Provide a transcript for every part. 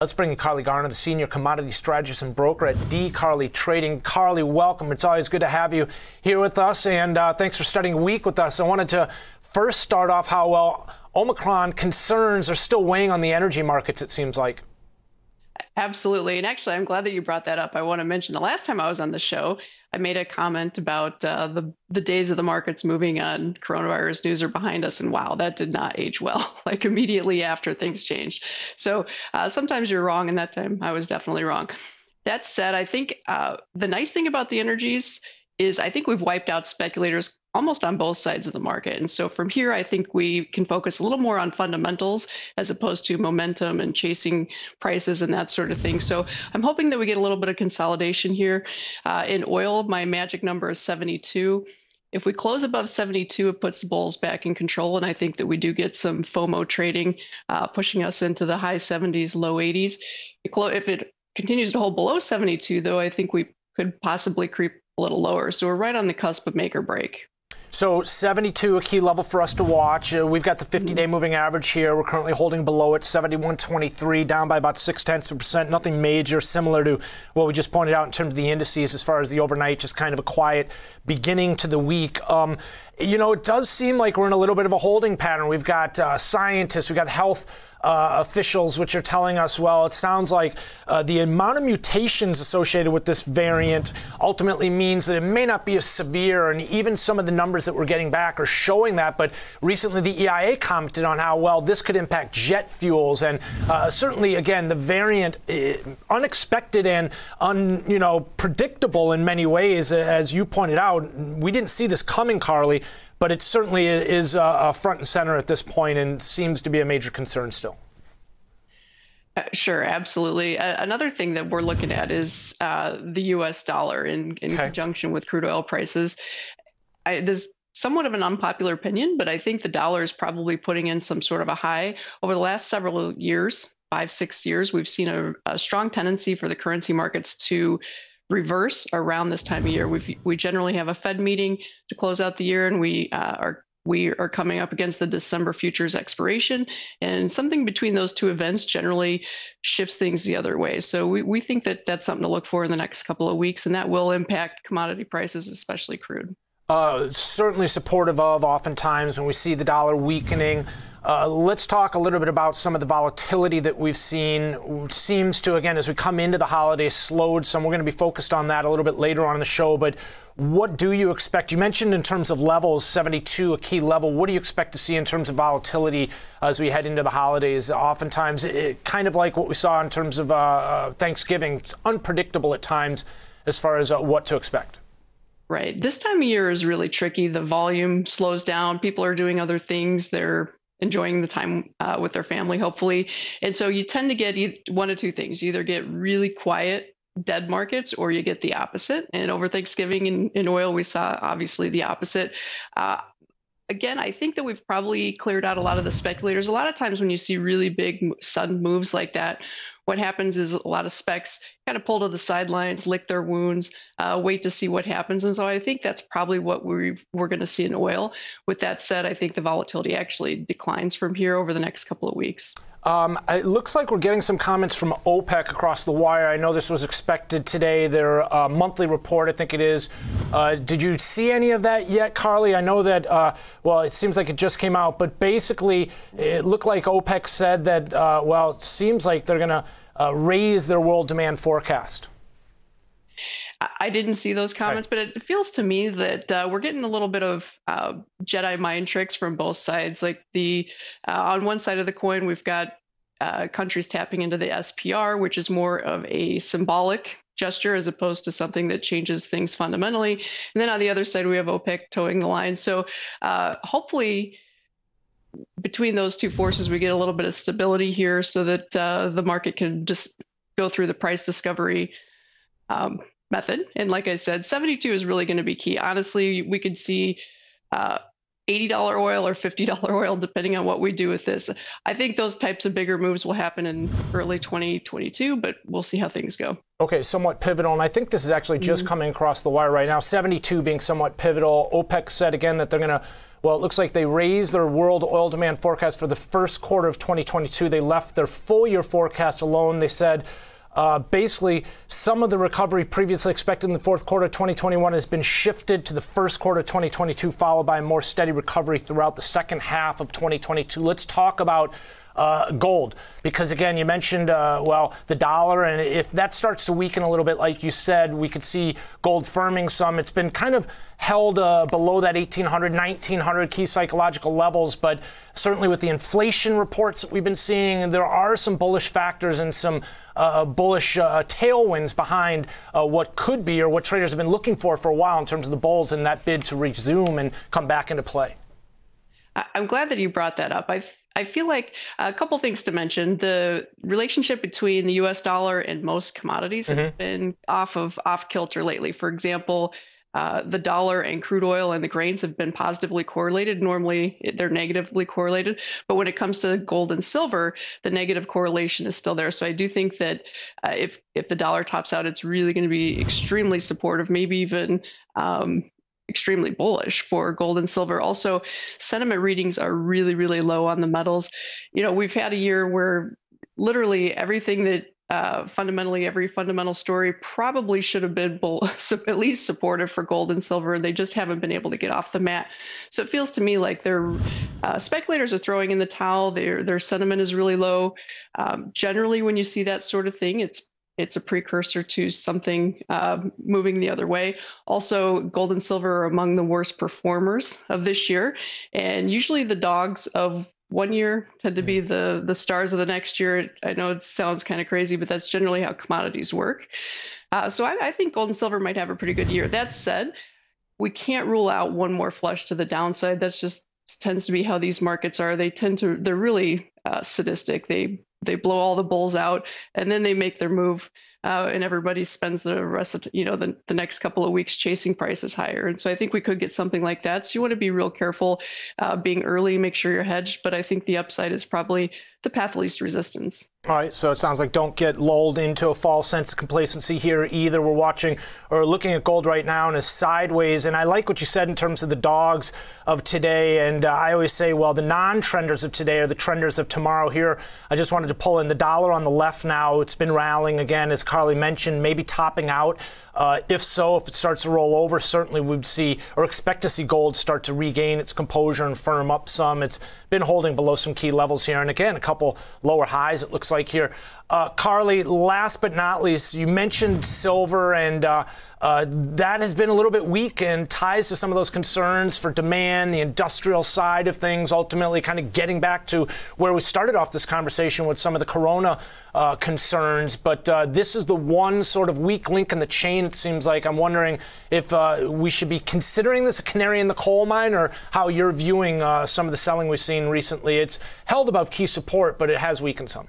Let's bring in Carly Garner, the senior commodity strategist and broker at DeCarley Trading. Carly, welcome. It's always good to have you here with us, and uh, thanks for starting week with us. I wanted to first start off how well Omicron concerns are still weighing on the energy markets. It seems like. Absolutely. And actually, I'm glad that you brought that up. I want to mention the last time I was on the show, I made a comment about uh, the the days of the markets moving on coronavirus news are behind us, and wow, that did not age well. like immediately after things changed. So uh, sometimes you're wrong, and that time I was definitely wrong. That said, I think uh, the nice thing about the energies is I think we've wiped out speculators almost on both sides of the market. And so from here, I think we can focus a little more on fundamentals as opposed to momentum and chasing prices and that sort of thing. So I'm hoping that we get a little bit of consolidation here. Uh, in oil, my magic number is 72. If we close above 72, it puts the bulls back in control. And I think that we do get some FOMO trading, uh, pushing us into the high 70s, low 80s. If it continues to hold below 72, though, I think we could possibly creep a little lower. So we're right on the cusp of make or break. So 72, a key level for us to watch. Uh, we've got the 50-day mm-hmm. moving average here. We're currently holding below it, 71.23, down by about six tenths of a percent. Nothing major, similar to what we just pointed out in terms of the indices as far as the overnight, just kind of a quiet beginning to the week. Um, you know, it does seem like we're in a little bit of a holding pattern. We've got uh, scientists, we've got health uh, officials, which are telling us, well, it sounds like uh, the amount of mutations associated with this variant ultimately means that it may not be as severe, and even some of the numbers that we're getting back are showing that. But recently, the EIA commented on how well this could impact jet fuels, and uh, certainly, again, the variant uh, unexpected and un, you know predictable in many ways, as you pointed out. We didn't see this coming, Carly but it certainly is uh, front and center at this point and seems to be a major concern still. Uh, sure, absolutely. Uh, another thing that we're looking at is uh, the U.S. dollar in, in okay. conjunction with crude oil prices. I, it is somewhat of an unpopular opinion, but I think the dollar is probably putting in some sort of a high over the last several years. Five, six years, we've seen a, a strong tendency for the currency markets to reverse around this time of year. We we generally have a Fed meeting to close out the year, and we uh, are we are coming up against the December futures expiration, and something between those two events generally shifts things the other way. So we, we think that that's something to look for in the next couple of weeks, and that will impact commodity prices, especially crude. Uh, certainly supportive of oftentimes when we see the dollar weakening. Uh, let's talk a little bit about some of the volatility that we've seen. Seems to, again, as we come into the holidays, slowed some. We're going to be focused on that a little bit later on in the show. But what do you expect? You mentioned in terms of levels, 72, a key level. What do you expect to see in terms of volatility as we head into the holidays? Oftentimes, it, kind of like what we saw in terms of uh, uh Thanksgiving, it's unpredictable at times as far as uh, what to expect. Right. This time of year is really tricky. The volume slows down. People are doing other things. They're enjoying the time uh, with their family, hopefully. And so you tend to get one of two things. You either get really quiet, dead markets, or you get the opposite. And over Thanksgiving in, in oil, we saw obviously the opposite. Uh, again, I think that we've probably cleared out a lot of the speculators. A lot of times when you see really big sudden moves like that, what happens is a lot of specs kind of pull to the sidelines, lick their wounds, uh, wait to see what happens. And so I think that's probably what we we're going to see in oil. With that said, I think the volatility actually declines from here over the next couple of weeks. Um, it looks like we're getting some comments from OPEC across the wire. I know this was expected today, their uh, monthly report, I think it is. Uh, did you see any of that yet, Carly? I know that, uh, well, it seems like it just came out, but basically, it looked like OPEC said that, uh, well, it seems like they're going to uh, raise their world demand forecast. I didn't see those comments, but it feels to me that uh, we're getting a little bit of uh, Jedi mind tricks from both sides. Like the uh, on one side of the coin, we've got uh, countries tapping into the SPR, which is more of a symbolic gesture as opposed to something that changes things fundamentally. And then on the other side, we have OPEC toeing the line. So uh, hopefully between those two forces, we get a little bit of stability here so that uh, the market can just go through the price discovery um, method. And like I said, 72 is really going to be key. Honestly, we could see uh, $80 oil or $50 oil, depending on what we do with this. I think those types of bigger moves will happen in early 2022, but we'll see how things go. Okay, somewhat pivotal. And I think this is actually just mm-hmm. coming across the wire right now. 72 being somewhat pivotal. OPEC said again that they're going to Well, it looks like they raised their world oil demand forecast for the first quarter of 2022. They left their full year forecast alone. They said uh, basically, some of the recovery previously expected in the fourth quarter of 2021 has been shifted to the first quarter of 2022, followed by a more steady recovery throughout the second half of 2022. Let's talk about uh, gold. Because again, you mentioned, uh, well, the dollar, and if that starts to weaken a little bit, like you said, we could see gold firming some. It's been kind of held uh, below that 1800, 1900 key psychological levels, but certainly with the inflation reports that we've been seeing, there are some bullish factors and some uh, bullish uh, tailwinds behind uh, what could be or what traders have been looking for for a while in terms of the bulls and that bid to resume and come back into play. I'm glad that you brought that up. I I feel like a couple things to mention. The relationship between the U.S. dollar and most commodities mm-hmm. have been off of off kilter lately. For example, uh, the dollar and crude oil and the grains have been positively correlated. Normally, they're negatively correlated, but when it comes to gold and silver, the negative correlation is still there. So I do think that uh, if if the dollar tops out, it's really going to be extremely supportive, maybe even um, extremely bullish for gold and silver. Also, sentiment readings are really, really low on the metals. You know, we've had a year where literally everything that uh, fundamentally every fundamental story probably should have been bull, at least supportive for gold and silver. They just haven't been able to get off the mat. So it feels to me like their uh, speculators are throwing in the towel. Their their sentiment is really low. Um, generally, when you see that sort of thing, it's it's a precursor to something uh, moving the other way. Also, gold and silver are among the worst performers of this year, and usually the dogs of one year tend to be the the stars of the next year. I know it sounds kind of crazy, but that's generally how commodities work. Uh, so I, I think gold and silver might have a pretty good year. That said, we can't rule out one more flush to the downside. That's just tends to be how these markets are. They tend to they're really uh, sadistic. They they blow all the bulls out and then they make their move uh, and everybody spends the rest of you know the, the next couple of weeks chasing prices higher and so i think we could get something like that so you want to be real careful uh, being early make sure you're hedged but i think the upside is probably the path of least resistance all right, so it sounds like don't get lulled into a false sense of complacency here either. We're watching or looking at gold right now and is sideways. And I like what you said in terms of the dogs of today. And uh, I always say, well, the non trenders of today are the trenders of tomorrow. Here, I just wanted to pull in the dollar on the left now. It's been rallying again, as Carly mentioned, maybe topping out. Uh, if so, if it starts to roll over, certainly we'd see or expect to see gold start to regain its composure and firm up some. It's been holding below some key levels here. And again, a couple lower highs, it looks like here. Uh, Carly, last but not least, you mentioned silver, and uh, uh, that has been a little bit weak and ties to some of those concerns for demand, the industrial side of things, ultimately kind of getting back to where we started off this conversation with some of the corona uh, concerns. But uh, this is the one sort of weak link in the chain, it seems like. I'm wondering if uh, we should be considering this a canary in the coal mine or how you're viewing some of the selling we've seen recently. It's held above key support, but it has weakened some.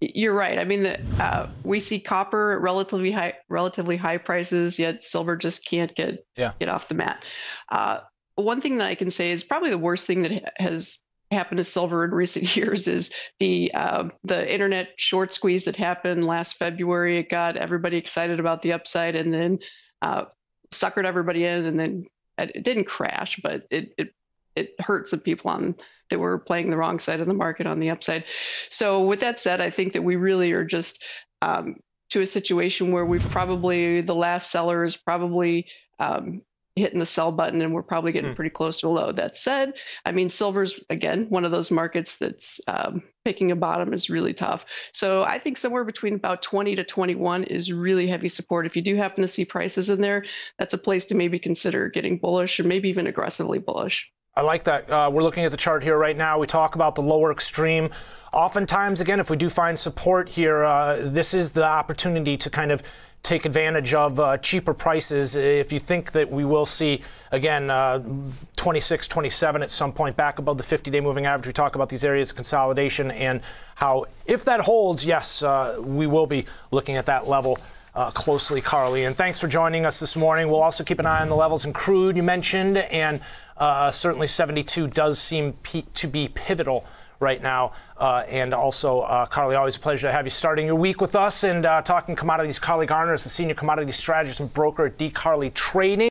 You're right. I mean, the, uh, we see copper at relatively high, relatively high prices, yet silver just can't get yeah. get off the mat. Uh, one thing that I can say is probably the worst thing that has happened to silver in recent years is the uh, the internet short squeeze that happened last February. It got everybody excited about the upside, and then uh, suckered everybody in, and then it didn't crash, but it it it hurt some people on that were playing the wrong side of the market on the upside. So with that said, I think that we really are just um, to a situation where we've probably the last seller is probably um, hitting the sell button and we're probably getting mm. pretty close to a low. That said, I mean, silver's again one of those markets that's um, picking a bottom is really tough. So I think somewhere between about 20 to 21 is really heavy support. If you do happen to see prices in there, that's a place to maybe consider getting bullish or maybe even aggressively bullish. I like that. Uh, we're looking at the chart here right now. We talk about the lower extreme. Oftentimes, again, if we do find support here, uh, this is the opportunity to kind of take advantage of uh, cheaper prices. If you think that we will see, again, uh, 26, 27 at some point back above the 50 day moving average, we talk about these areas of consolidation and how, if that holds, yes, uh, we will be looking at that level uh, closely, Carly. And thanks for joining us this morning. We'll also keep an eye on the levels in crude you mentioned, and uh, certainly 72 does seem to be pivotal right now. Uh, and also, uh, Carly, always a pleasure to have you starting your week with us and uh, talking commodities. Carly Garner is the senior commodity strategist and broker at DeCarley Trading.